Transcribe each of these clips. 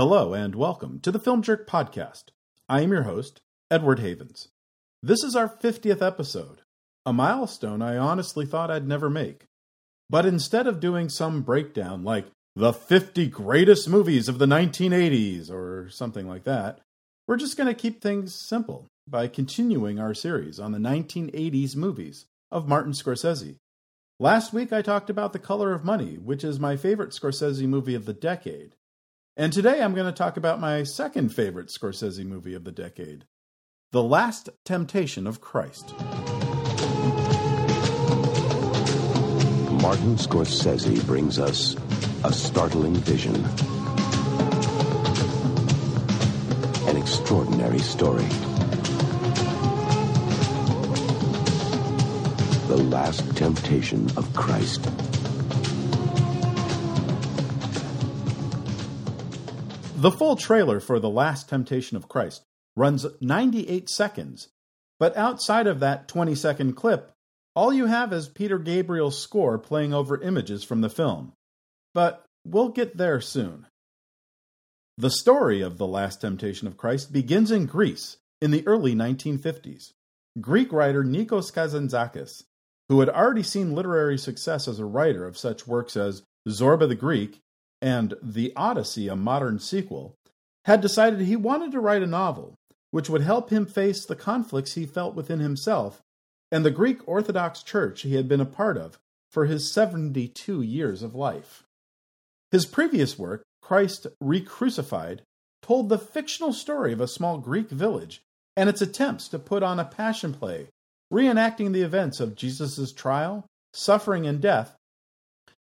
Hello and welcome to the Film Jerk Podcast. I am your host, Edward Havens. This is our 50th episode, a milestone I honestly thought I'd never make. But instead of doing some breakdown like the 50 greatest movies of the 1980s or something like that, we're just going to keep things simple by continuing our series on the 1980s movies of Martin Scorsese. Last week I talked about The Color of Money, which is my favorite Scorsese movie of the decade. And today I'm going to talk about my second favorite Scorsese movie of the decade The Last Temptation of Christ. Martin Scorsese brings us a startling vision, an extraordinary story. The Last Temptation of Christ. The full trailer for The Last Temptation of Christ runs 98 seconds, but outside of that 20 second clip, all you have is Peter Gabriel's score playing over images from the film. But we'll get there soon. The story of The Last Temptation of Christ begins in Greece in the early 1950s. Greek writer Nikos Kazantzakis, who had already seen literary success as a writer of such works as Zorba the Greek and The Odyssey, a modern sequel, had decided he wanted to write a novel which would help him face the conflicts he felt within himself and the Greek Orthodox Church he had been a part of for his 72 years of life. His previous work, Christ Recrucified, told the fictional story of a small Greek village and its attempts to put on a passion play, reenacting the events of Jesus' trial, suffering, and death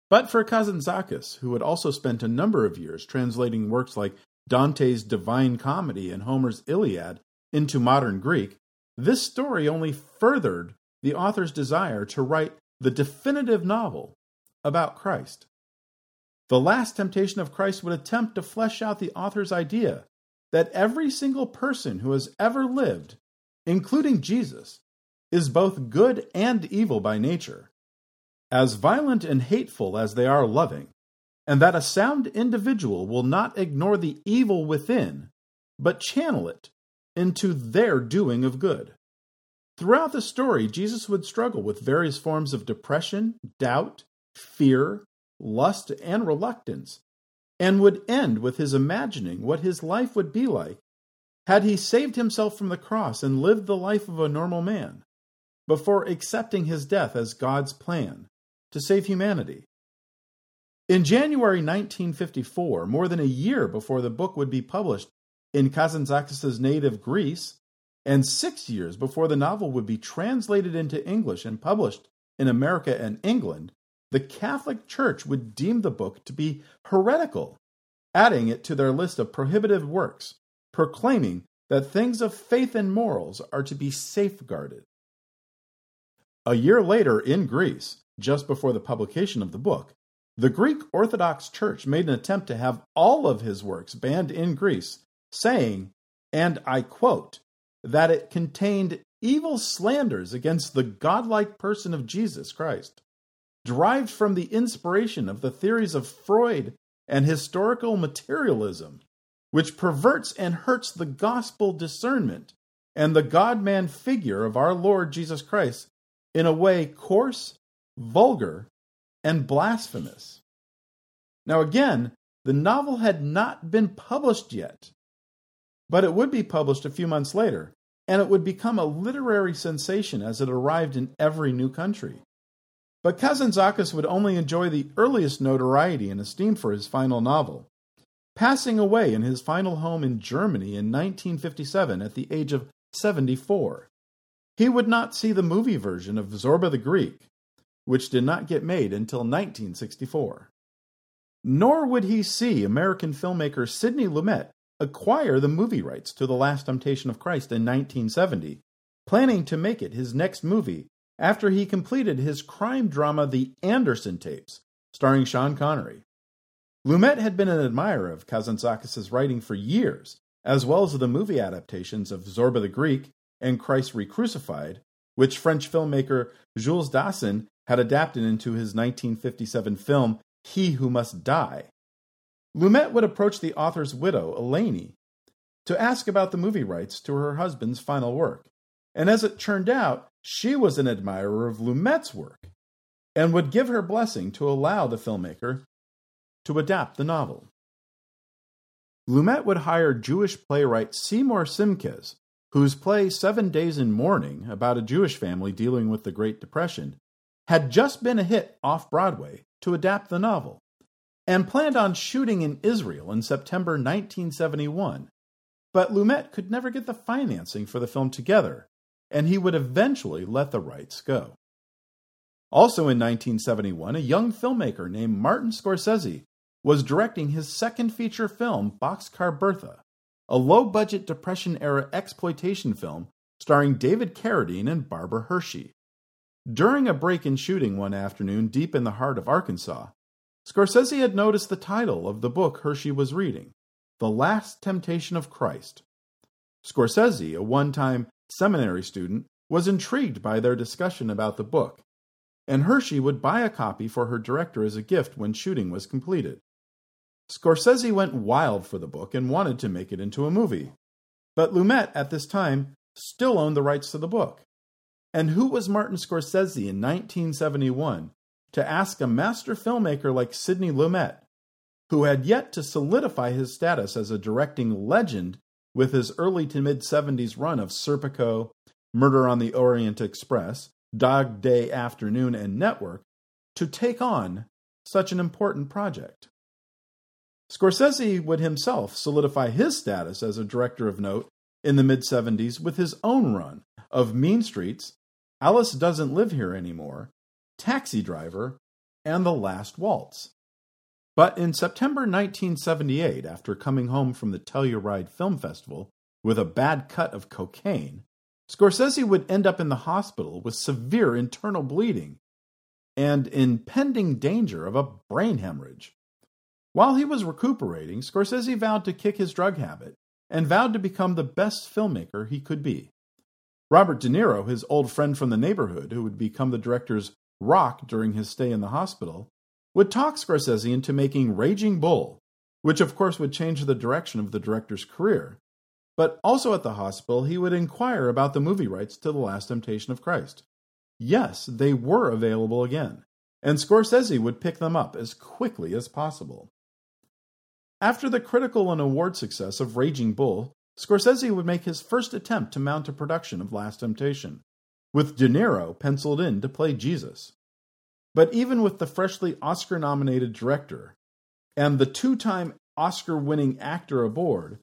but for Kazantzakis, who had also spent a number of years translating works like Dante's Divine Comedy and Homer's Iliad into modern Greek, this story only furthered the author's desire to write the definitive novel about Christ. The Last Temptation of Christ would attempt to flesh out the author's idea that every single person who has ever lived, including Jesus, is both good and evil by nature, as violent and hateful as they are loving, and that a sound individual will not ignore the evil within, but channel it into their doing of good. Throughout the story, Jesus would struggle with various forms of depression, doubt, fear, lust, and reluctance, and would end with his imagining what his life would be like had he saved himself from the cross and lived the life of a normal man before accepting his death as God's plan to save humanity. In January 1954, more than a year before the book would be published in Kazantzakis' native Greece, and six years before the novel would be translated into English and published in America and England, the Catholic Church would deem the book to be heretical, adding it to their list of prohibitive works, proclaiming that things of faith and morals are to be safeguarded. A year later, in Greece, just before the publication of the book, the Greek Orthodox Church made an attempt to have all of his works banned in Greece, saying, and I quote, that it contained evil slanders against the godlike person of Jesus Christ, derived from the inspiration of the theories of Freud and historical materialism, which perverts and hurts the gospel discernment and the God man figure of our Lord Jesus Christ in a way coarse vulgar, and blasphemous. Now, again, the novel had not been published yet, but it would be published a few months later, and it would become a literary sensation as it arrived in every new country. But Kazantzakis would only enjoy the earliest notoriety and esteem for his final novel, passing away in his final home in Germany in 1957 at the age of 74. He would not see the movie version of Zorba the Greek, which did not get made until 1964. Nor would he see American filmmaker Sidney Lumet acquire the movie rights to The Last Temptation of Christ in 1970, planning to make it his next movie after he completed his crime drama The Anderson Tapes, starring Sean Connery. Lumet had been an admirer of Kazantzakis' writing for years, as well as the movie adaptations of Zorba the Greek and Christ Recrucified, which French filmmaker Jules Dassin had adapted into his 1957 film He Who Must Die. Lumet would approach the author's widow, Eleni, to ask about the movie rights to her husband's final work. And as it turned out, she was an admirer of Lumet's work and would give her blessing to allow the filmmaker to adapt the novel. Lumet would hire Jewish playwright Seymour Simkes, whose play Seven Days in Mourning, about a Jewish family dealing with the Great Depression, had just been a hit off Broadway, to adapt the novel, and planned on shooting in Israel in September 1971. But Lumet could never get the financing for the film together, and he would eventually let the rights go. Also in 1971, a young filmmaker named Martin Scorsese was directing his second feature film, Boxcar Bertha, a low budget Depression era exploitation film starring David Carradine and Barbara Hershey. During a break in shooting one afternoon deep in the heart of Arkansas, Scorsese had noticed the title of the book Hershey was reading, The Last Temptation of Christ. Scorsese, a one time seminary student, was intrigued by their discussion about the book, and Hershey would buy a copy for her director as a gift when shooting was completed. Scorsese went wild for the book and wanted to make it into a movie. But Lumet, at this time, still owned the rights to the book. And who was Martin Scorsese in 1971 to ask a master filmmaker like Sidney Lumet, who had yet to solidify his status as a directing legend with his early to mid 70s run of Serpico, Murder on the Orient Express, Dog Day Afternoon, and Network, to take on such an important project? Scorsese would himself solidify his status as a director of note in the mid 70s with his own run of Mean Streets, Alice Doesn't Live Here Anymore, Taxi Driver, and The Last Waltz. But in September 1978, after coming home from the Telluride Film Festival with a bad cut of cocaine, Scorsese would end up in the hospital with severe internal bleeding and impending danger of a brain hemorrhage. While he was recuperating, Scorsese vowed to kick his drug habit and vowed to become the best filmmaker he could be. Robert De Niro, his old friend from the neighborhood, who would become the director's rock during his stay in the hospital, would talk Scorsese into making Raging Bull, which of course would change the direction of the director's career. But also at the hospital, he would inquire about the movie rights to The Last Temptation of Christ. Yes, they were available again, and Scorsese would pick them up as quickly as possible. After the critical and award success of Raging Bull, Scorsese would make his first attempt to mount a production of Last Temptation, with De Niro penciled in to play Jesus. But even with the freshly Oscar nominated director and the two time Oscar winning actor aboard,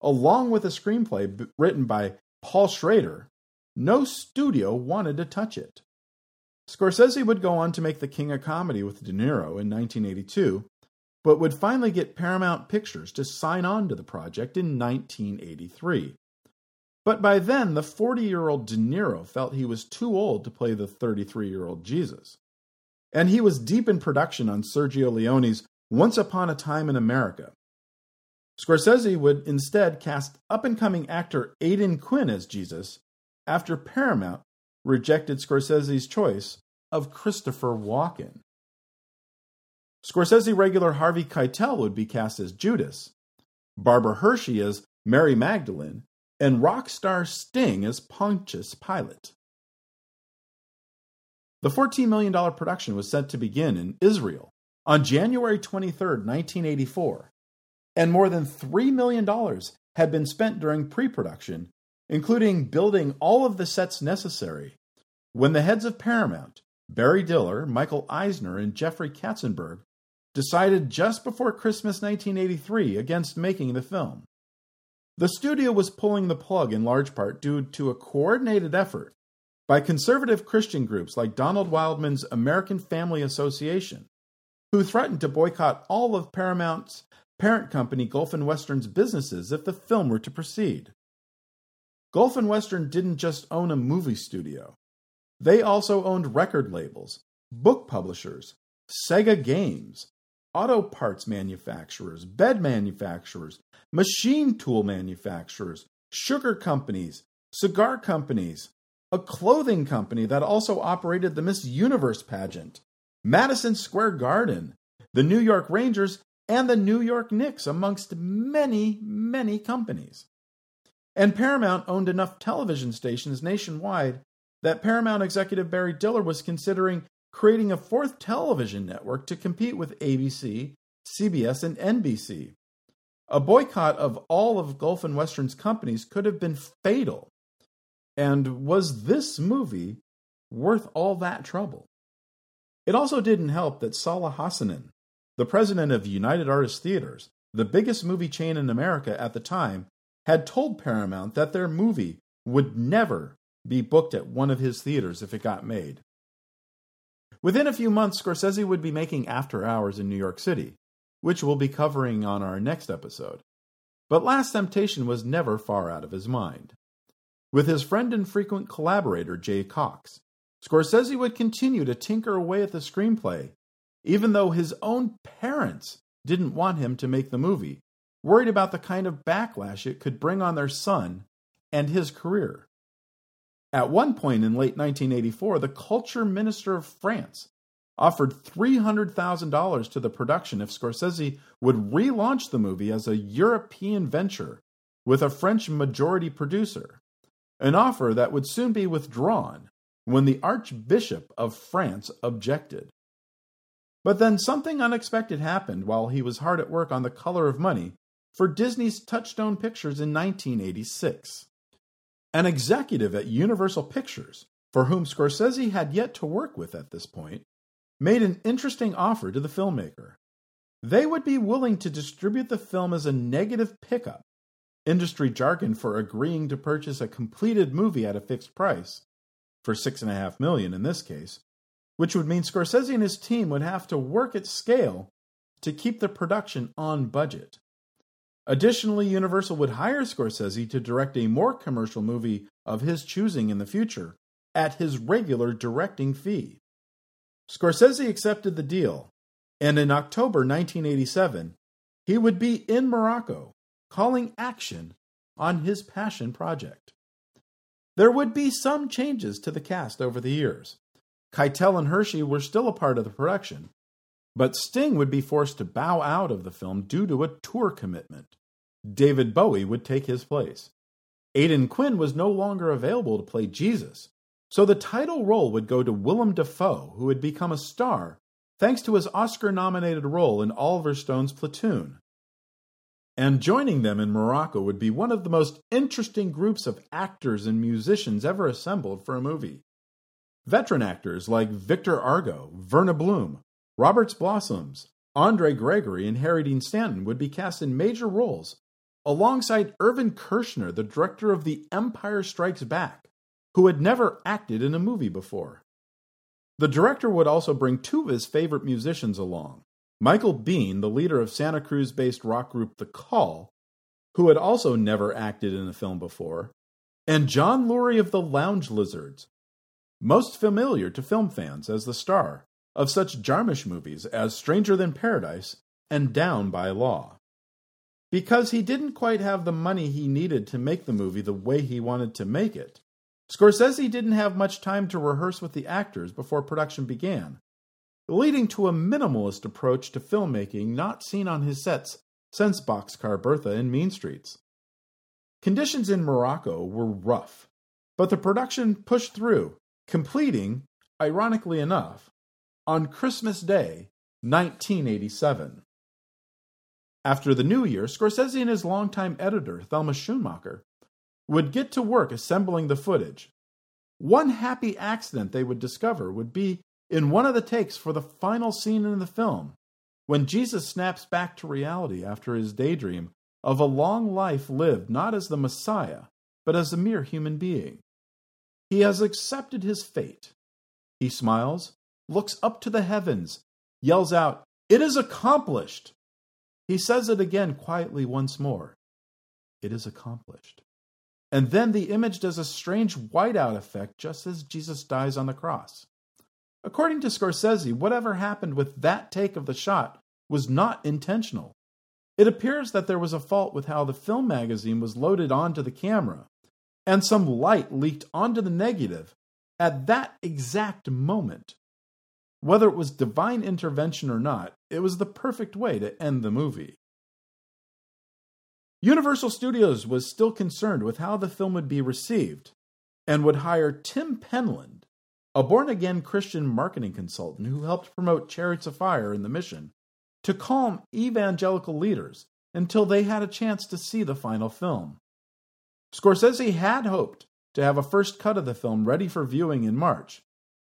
along with a screenplay written by Paul Schrader, no studio wanted to touch it. Scorsese would go on to make The King of Comedy with De Niro in 1982 but would finally get Paramount Pictures to sign on to the project in 1983. But by then, the 40 year old De Niro felt he was too old to play the 33 year old Jesus. And he was deep in production on Sergio Leone's Once Upon a Time in America. Scorsese would instead cast up and coming actor Aidan Quinn as Jesus after Paramount rejected Scorsese's choice of Christopher Walken. Scorsese regular Harvey Keitel would be cast as Judas, Barbara Hershey as Mary Magdalene, and rock star Sting as Pontius Pilate. The $14 million production was set to begin in Israel on January 23, 1984, and more than $3 million had been spent during pre production, including building all of the sets necessary, when the heads of Paramount, Barry Diller, Michael Eisner, and Jeffrey Katzenberg, decided just before Christmas 1983 against making the film. The studio was pulling the plug in large part due to a coordinated effort by conservative Christian groups like Donald Wildmon's American Family Association, who threatened to boycott all of Paramount's parent company Gulf and Western's businesses if the film were to proceed. Gulf and Western didn't just own a movie studio. They also owned record labels, book publishers, Sega Games, auto parts manufacturers, bed manufacturers, machine tool manufacturers, sugar companies, cigar companies, a clothing company that also operated the Miss Universe pageant, Madison Square Garden, the New York Rangers, and the New York Knicks, amongst many, many companies. And Paramount owned enough television stations nationwide that Paramount executive Barry Diller was considering creating a fourth television network to compete with ABC, CBS, and NBC. A boycott of all of Gulf and Western's companies could have been fatal. And was this movie worth all that trouble? It also didn't help that Salah Hassanein, the president of United Artists Theaters, the biggest movie chain in America at the time, had told Paramount that their movie would never be booked at one of his theaters if it got made. Within a few months, Scorsese would be making After Hours in New York City, which we'll be covering on our next episode. But Last Temptation was never far out of his mind. With his friend and frequent collaborator, Jay Cocks, Scorsese would continue to tinker away at the screenplay, even though his own parents didn't want him to make the movie, worried about the kind of backlash it could bring on their son and his career. At one point in late 1984, the culture minister of France offered $300,000 to the production if Scorsese would relaunch the movie as a European venture with a French majority producer, an offer that would soon be withdrawn when the Archbishop of France objected. But then something unexpected happened while he was hard at work on The Color of Money for Disney's Touchstone Pictures in 1986. An executive at Universal Pictures, for whom Scorsese had yet to work with at this point, made an interesting offer to the filmmaker. They would be willing to distribute the film as a negative pickup, industry jargon for agreeing to purchase a completed movie at a fixed price, for six and a half million in this case, which would mean Scorsese and his team would have to work at scale to keep the production on budget. Additionally, Universal would hire Scorsese to direct a more commercial movie of his choosing in the future at his regular directing fee. Scorsese accepted the deal, and in October 1987, he would be in Morocco calling action on his passion project. There would be some changes to the cast over the years. Keitel and Hershey were still a part of the production, but Sting would be forced to bow out of the film due to a tour commitment. David Bowie would take his place. Aidan Quinn was no longer available to play Jesus, so the title role would go to Willem Dafoe, who had become a star thanks to his Oscar nominated role in Oliver Stone's Platoon. And joining them in Morocco would be one of the most interesting groups of actors and musicians ever assembled for a movie. Veteran actors like Victor Argo, Verna Bloom, Roberts Blossoms, Andre Gregory, and Harry Dean Stanton would be cast in major roles alongside Irvin Kershner, the director of The Empire Strikes Back, who had never acted in a movie before. The director would also bring two of his favorite musicians along Michael Been, the leader of Santa Cruz based rock group The Call, who had also never acted in a film before, and John Lurie of the Lounge Lizards, most familiar to film fans as the star of such Jarmusch movies as Stranger Than Paradise and Down by Law. Because he didn't quite have the money he needed to make the movie the way he wanted to make it, Scorsese didn't have much time to rehearse with the actors before production began, leading to a minimalist approach to filmmaking not seen on his sets since Boxcar Bertha and Mean Streets. Conditions in Morocco were rough, but the production pushed through, completing, ironically enough, on Christmas Day, 1987. After the new year, Scorsese and his longtime editor, Thelma Schoonmaker, would get to work assembling the footage. One happy accident they would discover would be in one of the takes for the final scene in the film, when Jesus snaps back to reality after his daydream of a long life lived not as the Messiah, but as a mere human being. He has accepted his fate. He smiles, looks up to the heavens, yells out, It is accomplished! He says it again quietly once more. It is accomplished. And then the image does a strange whiteout effect just as Jesus dies on the cross. According to Scorsese, whatever happened with that take of the shot was not intentional. It appears that there was a fault with how the film magazine was loaded onto the camera, and some light leaked onto the negative at that exact moment. Whether it was divine intervention or not, it was the perfect way to end the movie. Universal Studios was still concerned with how the film would be received and would hire Tim Penland, a born again Christian marketing consultant who helped promote Chariots of Fire and the mission, to calm evangelical leaders until they had a chance to see the final film. Scorsese had hoped to have a first cut of the film ready for viewing in March,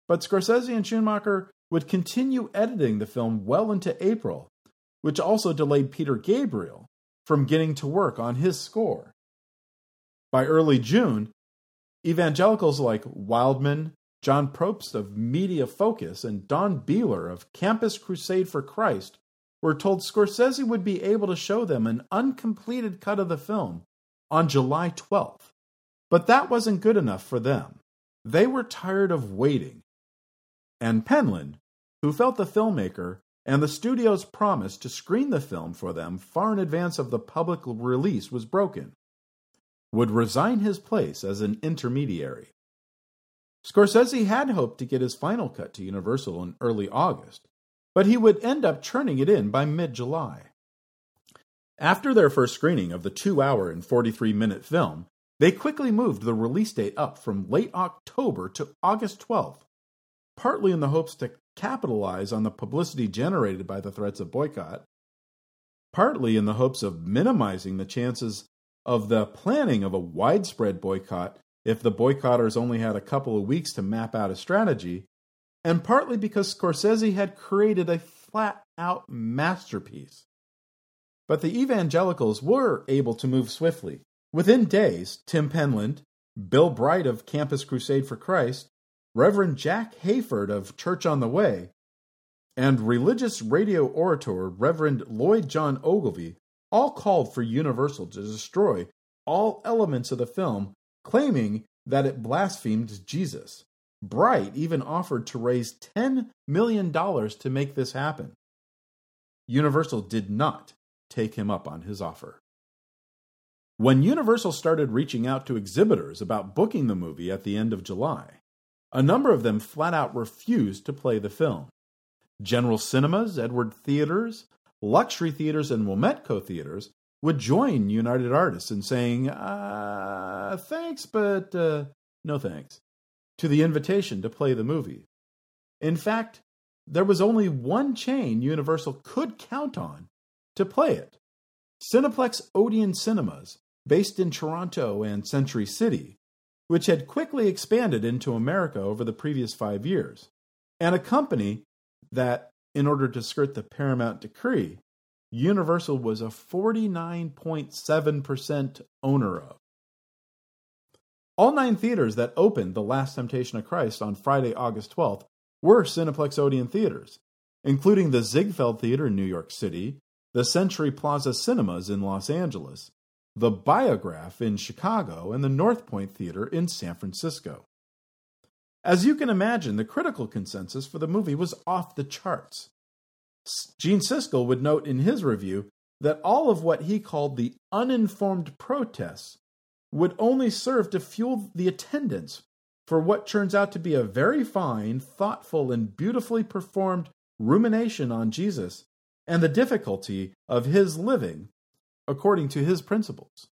but Scorsese and Schoonmaker would continue editing the film well into April, which also delayed Peter Gabriel from getting to work on his score. By early June, evangelicals like Wildmon, John Probst of Media Focus, and Don Beehler of Campus Crusade for Christ were told Scorsese would be able to show them an uncompleted cut of the film on July 12th. But that wasn't good enough for them. They were tired of waiting. And Penland, who felt the filmmaker and the studio's promise to screen the film for them far in advance of the public release was broken, would resign his place as an intermediary. Scorsese had hoped to get his final cut to Universal in early August, but he would end up churning it in by mid July. After their first screening of the 2 hour and 43 minute film, they quickly moved the release date up from late October to August 12th, partly in the hopes to capitalize on the publicity generated by the threats of boycott, partly in the hopes of minimizing the chances of the planning of a widespread boycott if the boycotters only had a couple of weeks to map out a strategy, and partly because Scorsese had created a flat out masterpiece but the evangelicals were able to move swiftly. Within days, Tim Penland, Bill Bright of Campus Crusade for Christ, Reverend Jack Hayford of Church on the Way, and religious radio orator Reverend Lloyd John Ogilvie all called for Universal to destroy all elements of the film, claiming that it blasphemed Jesus. Bright even offered to raise $10 million to make this happen. Universal did not take him up on his offer. When Universal started reaching out to exhibitors about booking the movie at the end of July, a number of them flat out refused to play the film. General Cinemas, Edward Theaters, Luxury Theaters, and Wometco Theaters would join United Artists in saying, uh, thanks, but uh, no thanks, to the invitation to play the movie. In fact, there was only one chain Universal could count on to play it. Cineplex Odeon Cinemas, based in Toronto and Century City, which had quickly expanded into America over the previous five years, and a company that, in order to skirt the Paramount decree, Universal was a 49.7% owner of. All nine theaters that opened The Last Temptation of Christ on Friday, August 12th were Cineplex Odeon theaters, including the Ziegfeld Theater in New York City, the Century Plaza Cinemas in Los Angeles, the Biograph in Chicago, and the North Point Theater in San Francisco. As you can imagine, the critical consensus for the movie was off the charts. Gene Siskel would note in his review that all of what he called the uninformed protests would only serve to fuel the attendance for what turns out to be a very fine, thoughtful, and beautifully performed rumination on Jesus and the difficulty of his living according to his principles.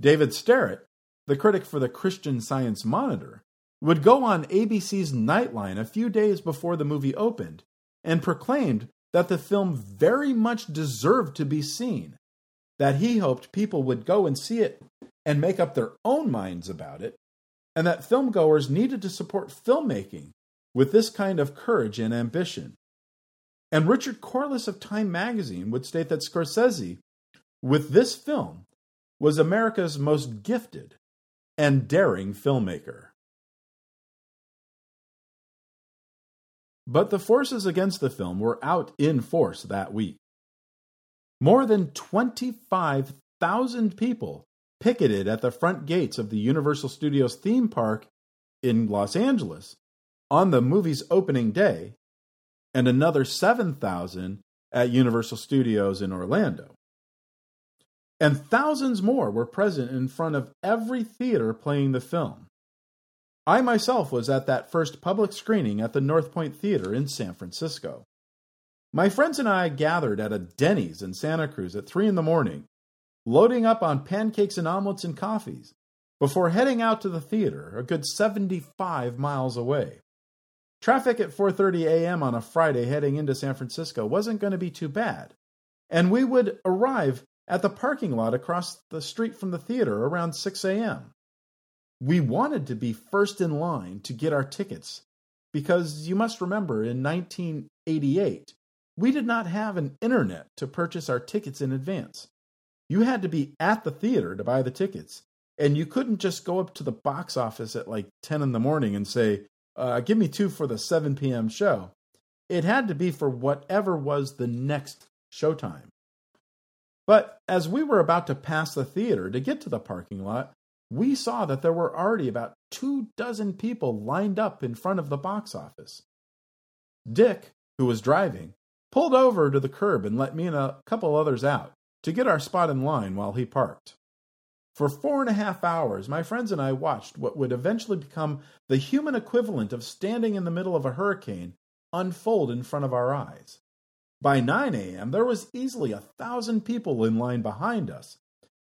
David Sterritt, the critic for the Christian Science Monitor, would go on ABC's Nightline a few days before the movie opened and proclaimed that the film very much deserved to be seen, that he hoped people would go and see it and make up their own minds about it, and that filmgoers needed to support filmmaking with this kind of courage and ambition. And Richard Corliss of Time magazine would state that Scorsese, with this film, was America's most gifted and daring filmmaker. But the forces against the film were out in force that week. More than 25,000 people picketed at the front gates of the Universal Studios theme park in Los Angeles on the movie's opening day and another 7,000 at Universal Studios in Orlando. And thousands more were present in front of every theater playing the film. I myself was at that first public screening at the North Point Theater in San Francisco. My friends and I gathered at a Denny's in Santa Cruz at 3 in the morning, loading up on pancakes and omelets and coffees, before heading out to the theater a good 75 miles away. Traffic at 4:30 a.m. on a Friday heading into San Francisco wasn't going to be too bad, and we would arrive at the parking lot across the street from the theater around 6 a.m. We wanted to be first in line to get our tickets because you must remember in 1988 we did not have an internet to purchase our tickets in advance. You had to be at the theater to buy the tickets, and you couldn't just go up to the box office at like 10 in the morning and say, uh, Give me two for the 7 p.m. show. It had to be for whatever was the next showtime. But as we were about to pass the theater to get to the parking lot, we saw that there were already about two dozen people lined up in front of the box office. Dick, who was driving, pulled over to the curb and let me and a couple others out to get our spot in line while he parked. For four and a half hours, my friends and I watched what would eventually become the human equivalent of standing in the middle of a hurricane unfold in front of our eyes. By 9 a.m., there was easily a thousand people in line behind us,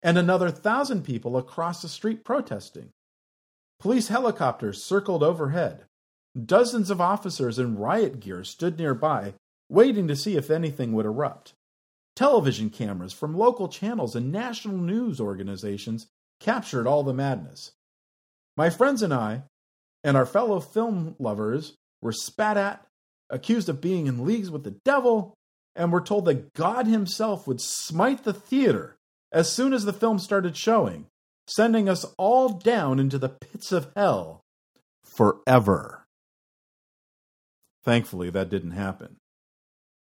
and another thousand people across the street protesting. Police helicopters circled overhead. Dozens of officers in riot gear stood nearby, waiting to see if anything would erupt. Television cameras from local channels and national news organizations captured all the madness. My friends and I, and our fellow film lovers, were spat at, accused of being in leagues with the devil, and were told that God Himself would smite the theater as soon as the film started showing, sending us all down into the pits of hell forever. Thankfully, that didn't happen.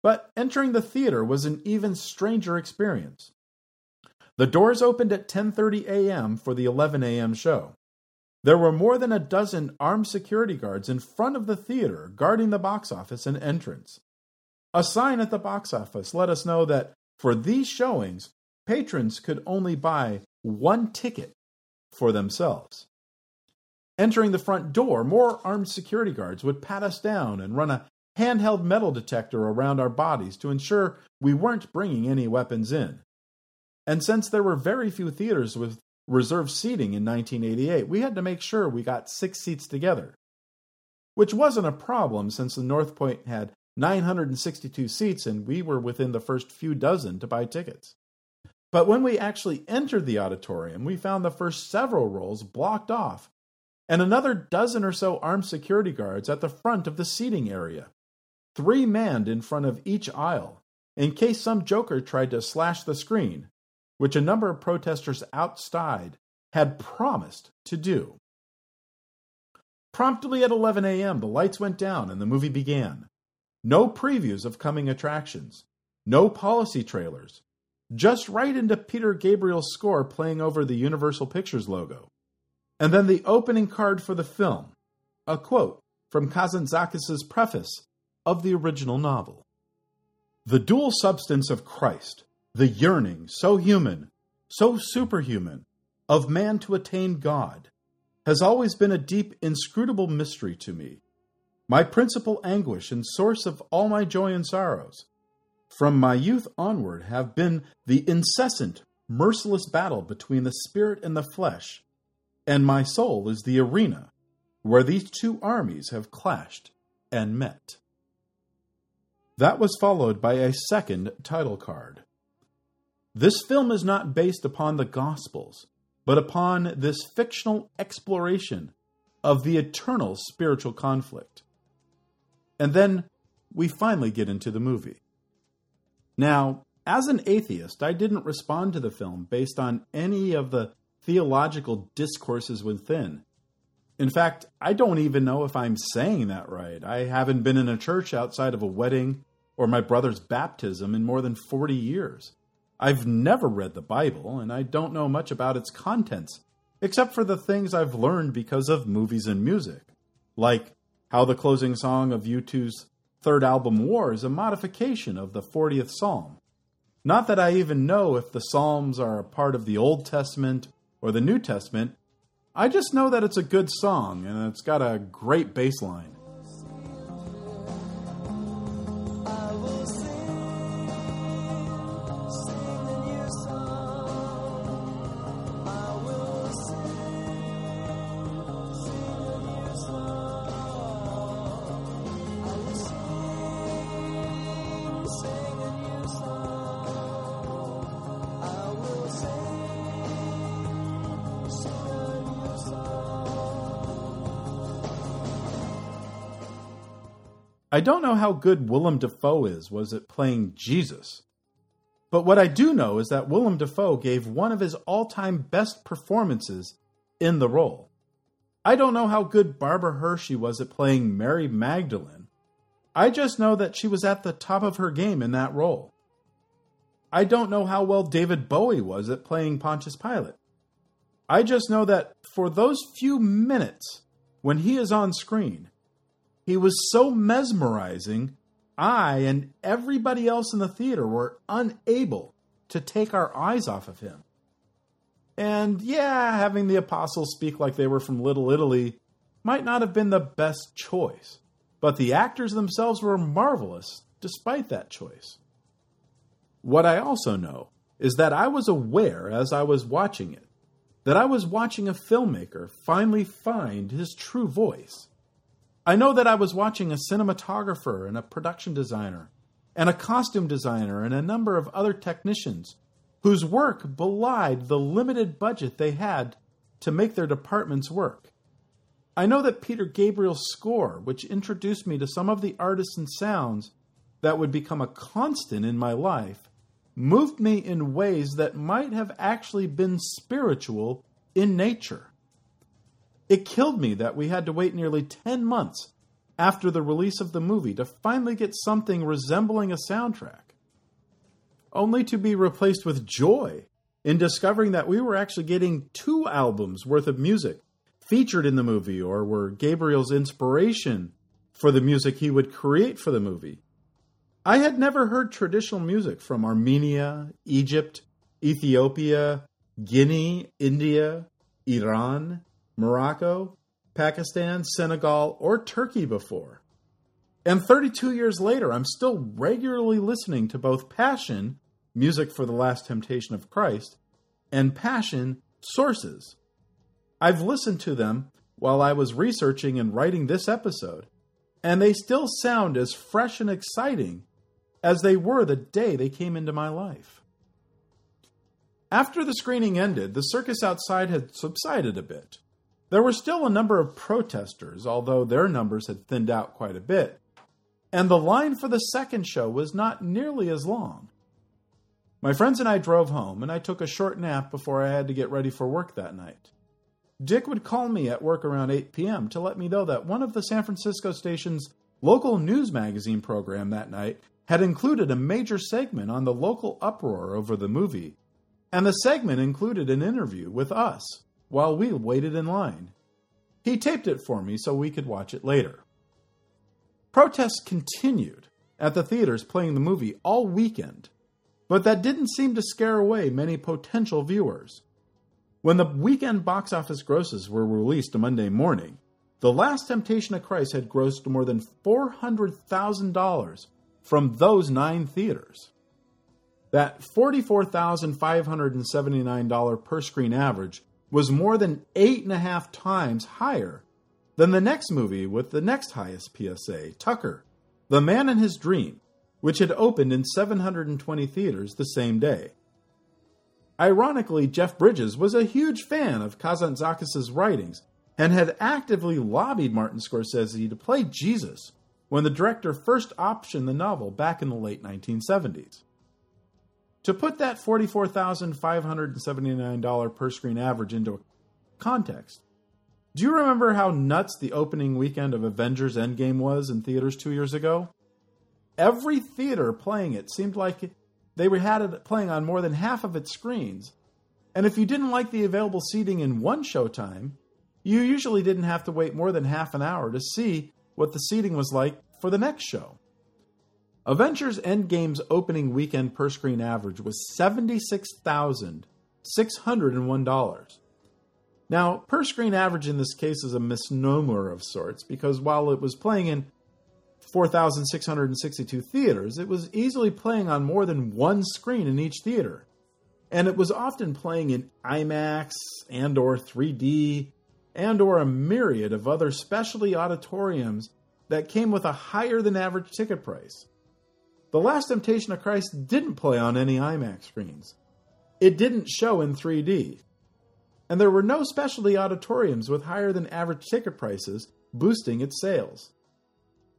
But entering the theater was an even stranger experience. The doors opened at 10:30 a.m. for the 11 a.m. show. There were more than a dozen armed security guards in front of the theater guarding the box office and entrance. A sign at the box office let us know that for these showings, patrons could only buy one ticket for themselves. Entering the front door, more armed security guards would pat us down and run a handheld metal detector around our bodies to ensure we weren't bringing any weapons in. And since there were very few theaters with reserved seating in 1988, we had to make sure we got six seats together. Which wasn't a problem since the North Point had 962 seats and we were within the first few dozen to buy tickets. But when we actually entered the auditorium, we found the first several rows blocked off and another dozen or so armed security guards at the front of the seating area three manned in front of each aisle, in case some joker tried to slash the screen, which a number of protesters outside had promised to do. Promptly at 11 a.m., the lights went down and the movie began. No previews of coming attractions, no policy trailers, just right into Peter Gabriel's score playing over the Universal Pictures logo. And then the opening card for the film, a quote from Kazantzakis' preface of the original novel. The dual substance of Christ, the yearning, so human, so superhuman, of man to attain God, has always been a deep, inscrutable mystery to me, my principal anguish and source of all my joy and sorrows. From my youth onward have been the incessant, merciless battle between the spirit and the flesh, and my soul is the arena where these two armies have clashed and met. That was followed by a second title card. This film is not based upon the Gospels, but upon this fictional exploration of the eternal spiritual conflict. And then we finally get into the movie. Now, as an atheist, I didn't respond to the film based on any of the theological discourses within. In fact, I don't even know if I'm saying that right. I haven't been in a church outside of a wedding or my brother's baptism in more than 40 years. I've never read the Bible, and I don't know much about its contents, except for the things I've learned because of movies and music, like how the closing song of U2's third album War is a modification of the 40th Psalm. Not that I even know if the Psalms are a part of the Old Testament or the New Testament, I just know that it's a good song and it's got a great bass line. Don't know how good Willem Dafoe is was at playing Jesus. But what I do know is that Willem Dafoe gave one of his all time best performances in the role. I don't know how good Barbara Hershey was at playing Mary Magdalene. I just know that she was at the top of her game in that role. I don't know how well David Bowie was at playing Pontius Pilate. I just know that for those few minutes when he is on screen, he was so mesmerizing, I and everybody else in the theater were unable to take our eyes off of him. And yeah, having the apostles speak like they were from Little Italy might not have been the best choice, but the actors themselves were marvelous despite that choice. What I also know is that I was aware as I was watching it that I was watching a filmmaker finally find his true voice. I know that I was watching a cinematographer and a production designer, and a costume designer and a number of other technicians whose work belied the limited budget they had to make their departments work. I know that Peter Gabriel's score, which introduced me to some of the artists and sounds that would become a constant in my life, moved me in ways that might have actually been spiritual in nature. It killed me that we had to wait nearly 10 months after the release of the movie to finally get something resembling a soundtrack, only to be replaced with joy in discovering that we were actually getting two albums worth of music featured in the movie or were Gabriel's inspiration for the music he would create for the movie. I had never heard traditional music from Armenia, Egypt, Ethiopia, Guinea, India, Iran, Morocco, Pakistan, Senegal, or Turkey before. And 32 years later, I'm still regularly listening to both Passion, music for the last temptation of Christ, and Passion, sources. I've listened to them while I was researching and writing this episode, and they still sound as fresh and exciting as they were the day they came into my life. After the screening ended, the circus outside had subsided a bit. There were still a number of protesters, although their numbers had thinned out quite a bit, and the line for the second show was not nearly as long. My friends and I drove home, and I took a short nap before I had to get ready for work that night. Dick would call me at work around 8 p.m. to let me know that one of the San Francisco station's local news magazine program that night had included a major segment on the local uproar over the movie, and the segment included an interview with us while we waited in line. He taped it for me so we could watch it later. Protests continued at the theaters playing the movie all weekend, but that didn't seem to scare away many potential viewers. When the weekend box office grosses were released Monday morning, The Last Temptation of Christ had grossed more than $400,000 from those nine theaters. That $44,579 per screen average was more than eight and a half times higher than the next movie with the next highest PSA, Tucker, The Man in His Dream, which had opened in 720 theaters the same day. Ironically, Jeff Bridges was a huge fan of Kazantzakis' writings and had actively lobbied Martin Scorsese to play Jesus when the director first optioned the novel back in the late 1970s. To put that $44,579 per screen average into context, do you remember how nuts the opening weekend of Avengers Endgame was in theaters two years ago? Every theater playing it seemed like they were had it playing on more than half of its screens. And if you didn't like the available seating in one showtime, you usually didn't have to wait more than half an hour to see what the seating was like for the next show. Avengers Endgame's opening weekend per screen average was $76,601. Now, per screen average in this case is a misnomer of sorts because while it was playing in 4,662 theaters, it was easily playing on more than one screen in each theater. And it was often playing in IMAX and or 3D and or a myriad of other specialty auditoriums that came with a higher than average ticket price. The Last Temptation of Christ didn't play on any IMAX screens. It didn't show in 3D. And there were no specialty auditoriums with higher than average ticket prices boosting its sales.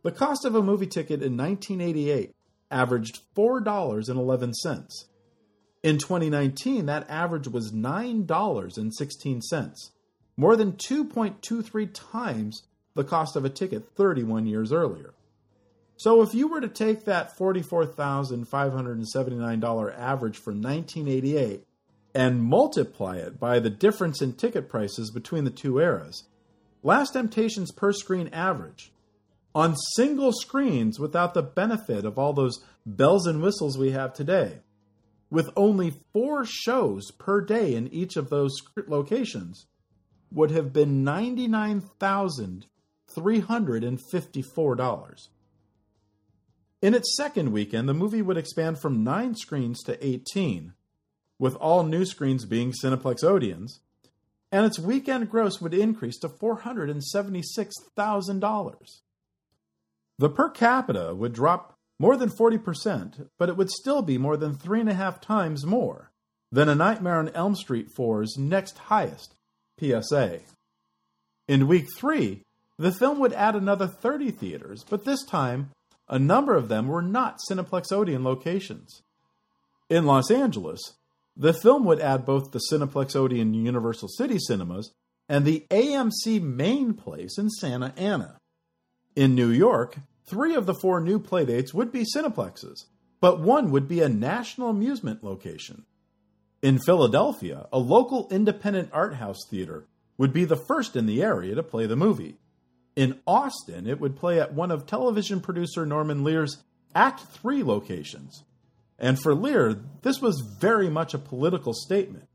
The cost of a movie ticket in 1988 averaged $4.11. In 2019, that average was $9.16, more than 2.23 times the cost of a ticket 31 years earlier. So if you were to take that $44,579 average for 1988 and multiply it by the difference in ticket prices between the two eras, Last Temptation's per screen average on single screens without the benefit of all those bells and whistles we have today, with only four shows per day in each of those locations, would have been $99,354. In its second weekend, the movie would expand from 9 screens to 18, with all new screens being Cineplex Odeons, and its weekend gross would increase to $476,000. The per capita would drop more than 40%, but it would still be more than three and a half times more than A Nightmare on Elm Street 4's next highest, PSA. In week three, the film would add another 30 theaters, but this time, a number of them were not Cineplex Odeon locations. In Los Angeles, the film would add both the Cineplex Odeon Universal City Cinemas and the AMC main place in Santa Ana. In New York, three of the four new playdates would be Cineplexes, but one would be a national amusement location. In Philadelphia, a local independent art house theater would be the first in the area to play the movie. In Austin, it would play at one of television producer Norman Lear's Act 3 locations. And for Lear, this was very much a political statement,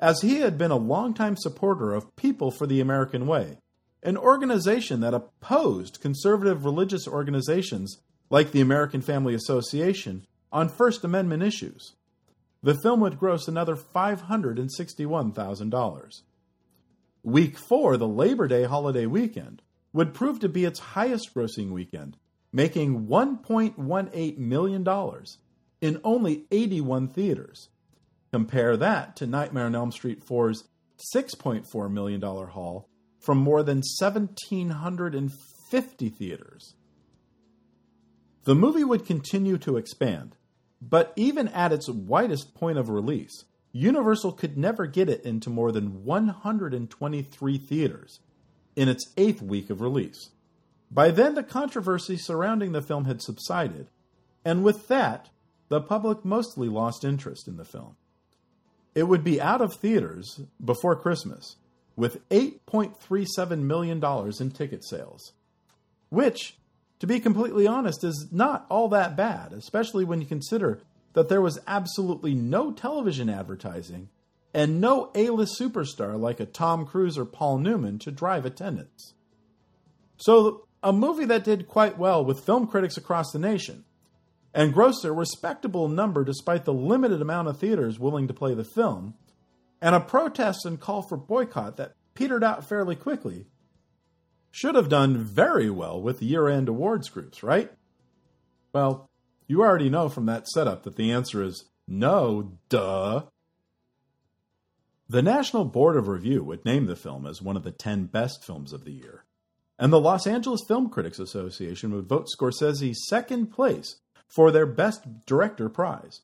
as he had been a longtime supporter of People for the American Way an organization that opposed conservative religious organizations like the American Family Association on First Amendment issues. The film would gross another $561,000. Week 4, the Labor Day holiday weekend, would prove to be its highest grossing weekend, making $1.18 million in only 81 theaters. Compare that to Nightmare on Elm Street 4's $6.4 million haul from more than 1,750 theaters. The movie would continue to expand, but even at its widest point of release, Universal could never get it into more than 123 theaters in its eighth week of release. By then, the controversy surrounding the film had subsided, and with that, the public mostly lost interest in the film. It would be out of theaters before Christmas, with $8.37 million in ticket sales. Which, to be completely honest, is not all that bad, especially when you consider that there was absolutely no television advertising and no A list superstar like a Tom Cruise or Paul Newman to drive attendance. So, a movie that did quite well with film critics across the nation and grossed a respectable number despite the limited amount of theaters willing to play the film and a protest and call for boycott that petered out fairly quickly, should have done very well with the year end awards groups, right? Well, you already know from that setup that the answer is no, duh. The National Board of Review would name the film as one of the 10 best films of the year, and the Los Angeles Film Critics Association would vote Scorsese second place for their Best Director prize.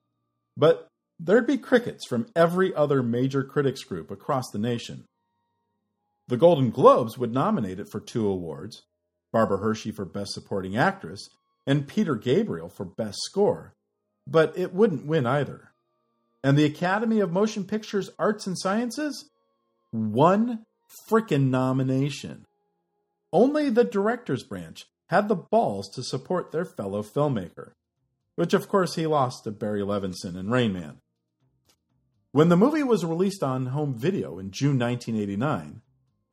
But there'd be crickets from every other major critics group across the nation. The Golden Globes would nominate it for two awards Barbara Hershey for Best Supporting Actress and Peter Gabriel for Best Score, but it wouldn't win either. And the Academy of Motion Pictures Arts and Sciences? One frickin' nomination. Only the director's branch had the balls to support their fellow filmmaker, which of course he lost to Barry Levinson and Rain Man. When the movie was released on home video in June 1989,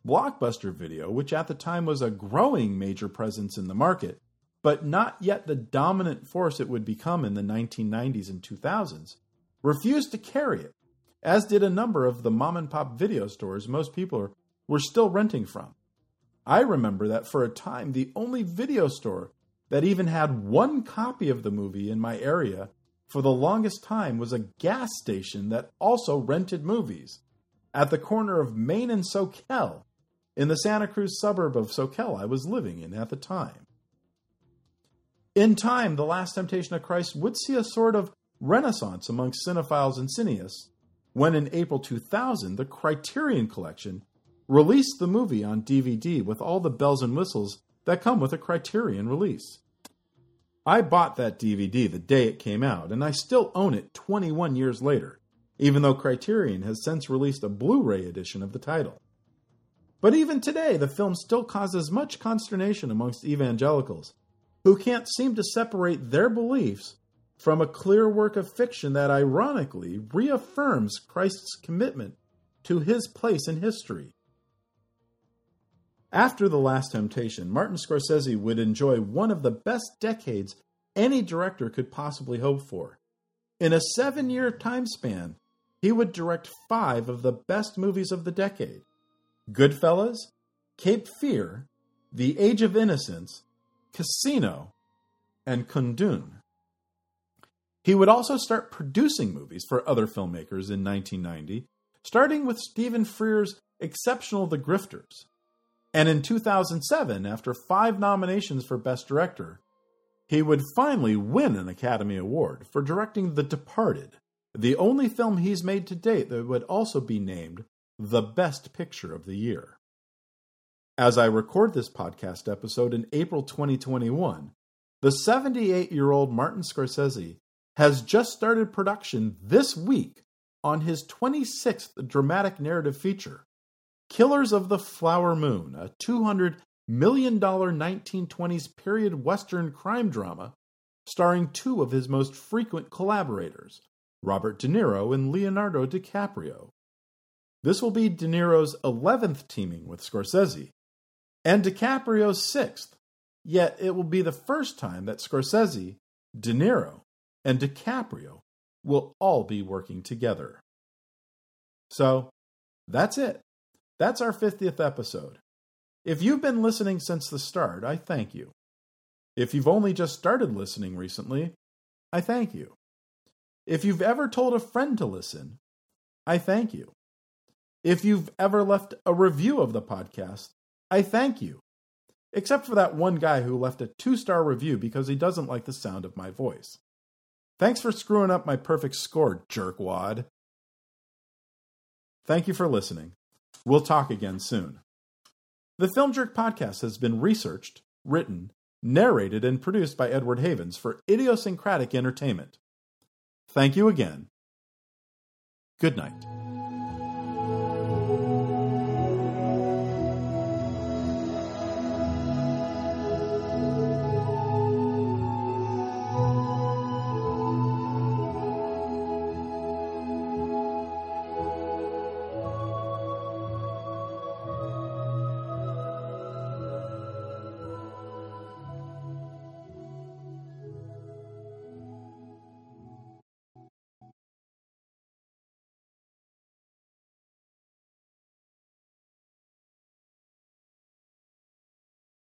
Blockbuster Video, which at the time was a growing major presence in the market, but not yet the dominant force it would become in the 1990s and 2000s, refused to carry it, as did a number of the mom and pop video stores most people were still renting from. I remember that for a time, the only video store that even had one copy of the movie in my area for the longest time was a gas station that also rented movies at the corner of Main and Soquel in the Santa Cruz suburb of Soquel I was living in at the time. In time, The Last Temptation of Christ would see a sort of renaissance amongst cinephiles and cineasts when in April 2000 the Criterion Collection released the movie on DVD with all the bells and whistles that come with a Criterion release. I bought that DVD the day it came out, and I still own it 21 years later, even though Criterion has since released a Blu ray edition of the title. But even today, the film still causes much consternation amongst evangelicals, who can't seem to separate their beliefs from a clear work of fiction that ironically reaffirms Christ's commitment to his place in history. After The Last Temptation, Martin Scorsese would enjoy one of the best decades any director could possibly hope for. In a seven year time span, he would direct five of the best movies of the decade Goodfellas, Cape Fear, The Age of Innocence, Casino, and Kundun. He would also start producing movies for other filmmakers in 1990, starting with Stephen Frears' exceptional The Grifters. And in 2007, after five nominations for Best Director, he would finally win an Academy Award for directing The Departed, the only film he's made to date that would also be named the Best Picture of the Year. As I record this podcast episode in April 2021, the 78 year old Martin Scorsese has just started production this week on his 26th dramatic narrative feature, Killers of the Flower Moon, a $200 million 1920s period Western crime drama starring two of his most frequent collaborators, Robert De Niro and Leonardo DiCaprio. This will be De Niro's 11th teaming with Scorsese, and DiCaprio's sixth, yet it will be the first time that Scorsese, De Niro, and DiCaprio will all be working together. So, that's it. That's our 50th episode. If you've been listening since the start, I thank you. If you've only just started listening recently, I thank you. If you've ever told a friend to listen, I thank you. If you've ever left a review of the podcast, I thank you. Except for that one guy who left a two star review because he doesn't like the sound of my voice. Thanks for screwing up my perfect score, jerkwad. Thank you for listening. We'll talk again soon. The Film Jerk podcast has been researched, written, narrated, and produced by Edward Havens for idiosyncratic entertainment. Thank you again. Good night.